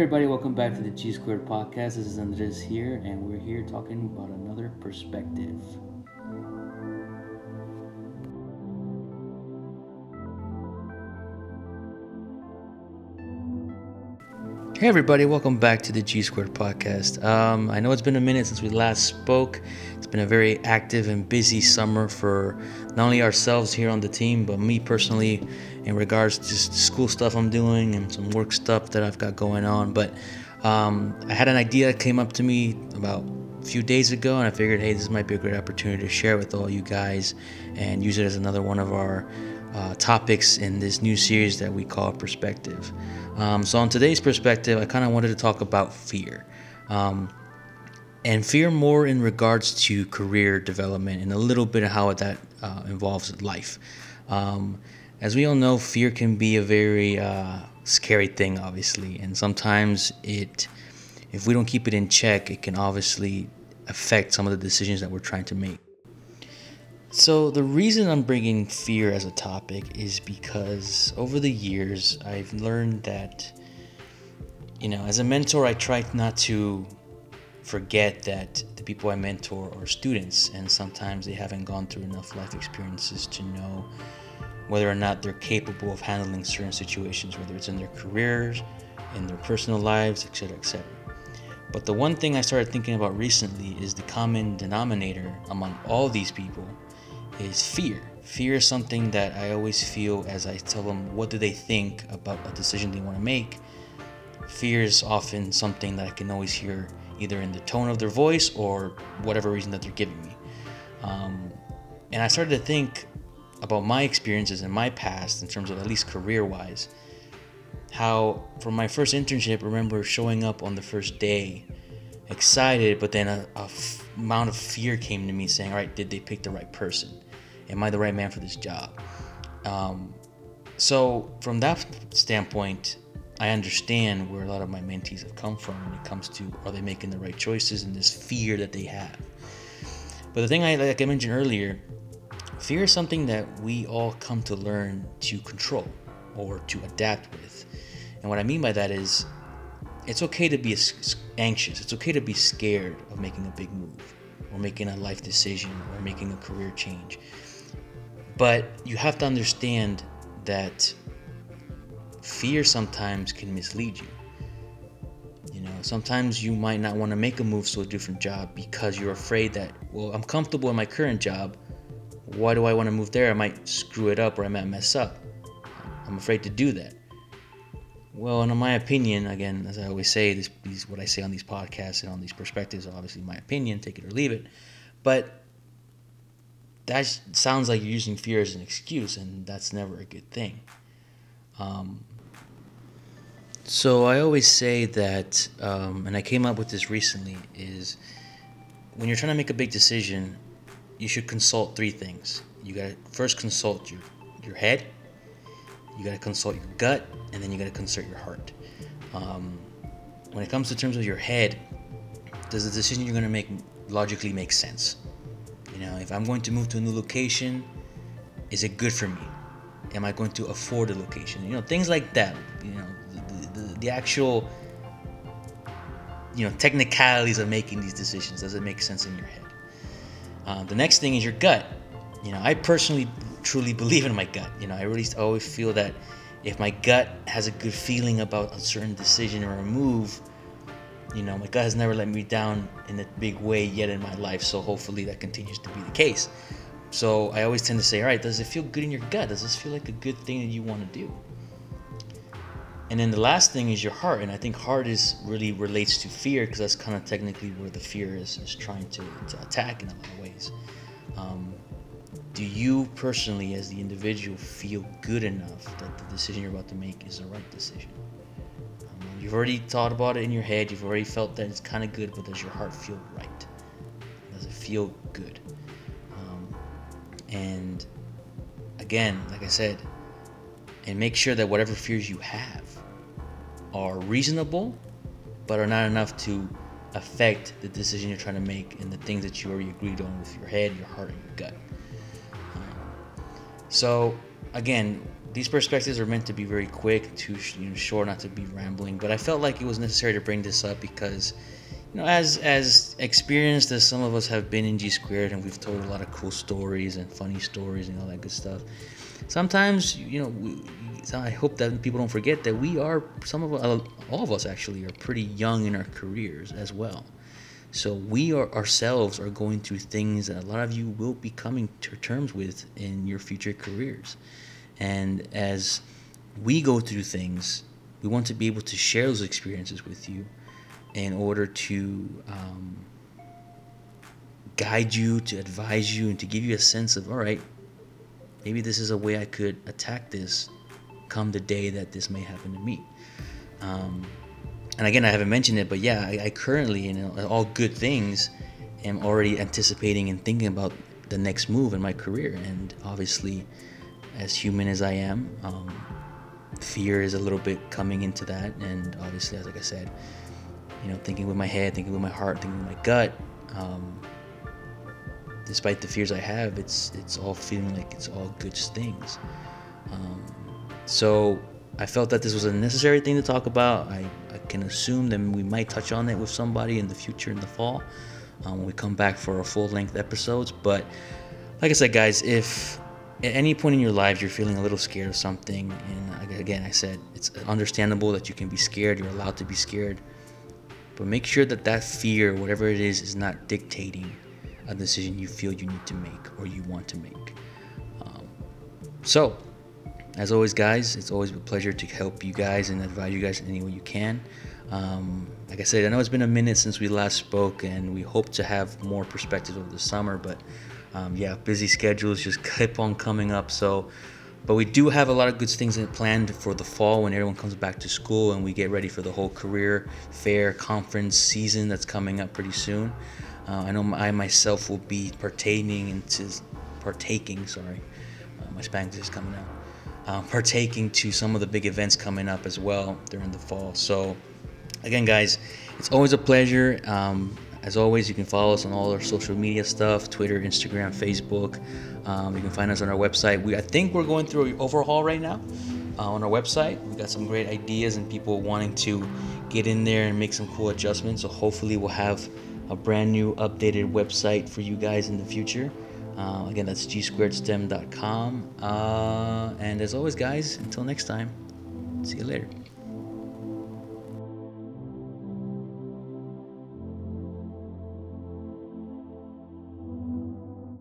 everybody, welcome back to the G Squared Podcast. This is Andres here, and we're here talking about another perspective. Hey everybody, welcome back to the G Squared Podcast. Um, I know it's been a minute since we last spoke. It's been a very active and busy summer for not only ourselves here on the team, but me personally in regards to school stuff I'm doing and some work stuff that I've got going on. But um, I had an idea that came up to me about a few days ago, and I figured, hey, this might be a great opportunity to share with all you guys and use it as another one of our uh, topics in this new series that we call Perspective. Um, so, on today's perspective, I kind of wanted to talk about fear. Um, and fear more in regards to career development and a little bit of how that uh, involves life. Um, as we all know, fear can be a very uh, scary thing, obviously, and sometimes it, if we don't keep it in check, it can obviously affect some of the decisions that we're trying to make. So, the reason I'm bringing fear as a topic is because over the years I've learned that, you know, as a mentor, I try not to forget that the people I mentor are students, and sometimes they haven't gone through enough life experiences to know whether or not they're capable of handling certain situations, whether it's in their careers, in their personal lives, etc., etc. But the one thing I started thinking about recently is the common denominator among all these people is fear. Fear is something that I always feel as I tell them what do they think about a decision they want to make. Fear is often something that I can always hear either in the tone of their voice or whatever reason that they're giving me. Um, and I started to think about my experiences in my past in terms of at least career wise. How from my first internship, I remember showing up on the first day excited, but then a, a f- amount of fear came to me saying, All right, did they pick the right person? Am I the right man for this job? Um, so, from that standpoint, I understand where a lot of my mentees have come from when it comes to are they making the right choices and this fear that they have. But the thing I like I mentioned earlier, fear is something that we all come to learn to control or to adapt with. And what I mean by that is it's okay to be anxious. It's okay to be scared of making a big move or making a life decision or making a career change. But you have to understand that fear sometimes can mislead you. You know, sometimes you might not want to make a move to a different job because you're afraid that, well, I'm comfortable in my current job. Why do I want to move there? I might screw it up or I might mess up. I'm afraid to do that. Well, and in my opinion, again, as I always say, this, these what I say on these podcasts and on these perspectives, obviously my opinion, take it or leave it. But that sounds like you're using fear as an excuse, and that's never a good thing. Um, so I always say that, um, and I came up with this recently, is when you're trying to make a big decision, you should consult three things. You gotta first consult your your head, you gotta consult your gut, and then you gotta consult your heart. Um, when it comes to terms of your head, does the decision you're gonna make logically make sense? You know, if I'm going to move to a new location, is it good for me? Am I going to afford the location? You know, things like that. You know, the, the, the actual, you know, technicalities of making these decisions. Does it make sense in your head? Uh, the next thing is your gut. You know, I personally truly believe in my gut. You know, I really always feel that if my gut has a good feeling about a certain decision or a move, you know, my gut has never let me down in a big way yet in my life. So hopefully that continues to be the case. So I always tend to say, all right, does it feel good in your gut? Does this feel like a good thing that you want to do? And then the last thing is your heart, and I think heart is really relates to fear because that's kind of technically where the fear is is trying to, to attack in a lot of ways. Um, do you personally, as the individual, feel good enough that the decision you're about to make is the right decision? Um, you've already thought about it in your head. You've already felt that it's kind of good, but does your heart feel right? Does it feel good? And again, like I said, and make sure that whatever fears you have are reasonable, but are not enough to affect the decision you're trying to make and the things that you already agreed on with your head, your heart, and your gut. So, again, these perspectives are meant to be very quick, too you know, short, not to be rambling. But I felt like it was necessary to bring this up because, you know, as as experienced as some of us have been in G squared, and we've told a lot of cool stories and funny stories and all that good stuff. Sometimes, you know, we, I hope that people don't forget that we are some of uh, all of us actually are pretty young in our careers as well. So we are ourselves are going through things that a lot of you will be coming to terms with in your future careers. And as we go through things, we want to be able to share those experiences with you in order to um, guide you, to advise you, and to give you a sense of, all right, maybe this is a way I could attack this come the day that this may happen to me. Um, and again, I haven't mentioned it, but yeah, I, I currently, you know, all good things, am already anticipating and thinking about the next move in my career. And obviously, as human as I am, um, fear is a little bit coming into that. And obviously, as like I said, you know, thinking with my head, thinking with my heart, thinking with my gut. Um, despite the fears I have, it's it's all feeling like it's all good things. Um, so I felt that this was a necessary thing to talk about. I, can assume that we might touch on it with somebody in the future in the fall um, when we come back for our full length episodes. But like I said, guys, if at any point in your lives you're feeling a little scared of something, and again, I said it's understandable that you can be scared, you're allowed to be scared, but make sure that that fear, whatever it is, is not dictating a decision you feel you need to make or you want to make. Um, so, as always, guys, it's always a pleasure to help you guys and advise you guys in any way you can. Um, like I said, I know it's been a minute since we last spoke, and we hope to have more perspectives over the summer. But um, yeah, busy schedules just keep on coming up. So, but we do have a lot of good things planned for the fall when everyone comes back to school and we get ready for the whole career fair conference season that's coming up pretty soon. Uh, I know I myself will be partaking into partaking. Sorry, uh, my Spanish is coming out uh, partaking to some of the big events coming up as well during the fall. So, again, guys, it's always a pleasure. Um, as always, you can follow us on all our social media stuff Twitter, Instagram, Facebook. Um, you can find us on our website. We, I think we're going through an overhaul right now uh, on our website. We've got some great ideas and people wanting to get in there and make some cool adjustments. So, hopefully, we'll have a brand new updated website for you guys in the future. Uh, again, that's gsquaredstem.com. Uh, and as always, guys, until next time, see you later.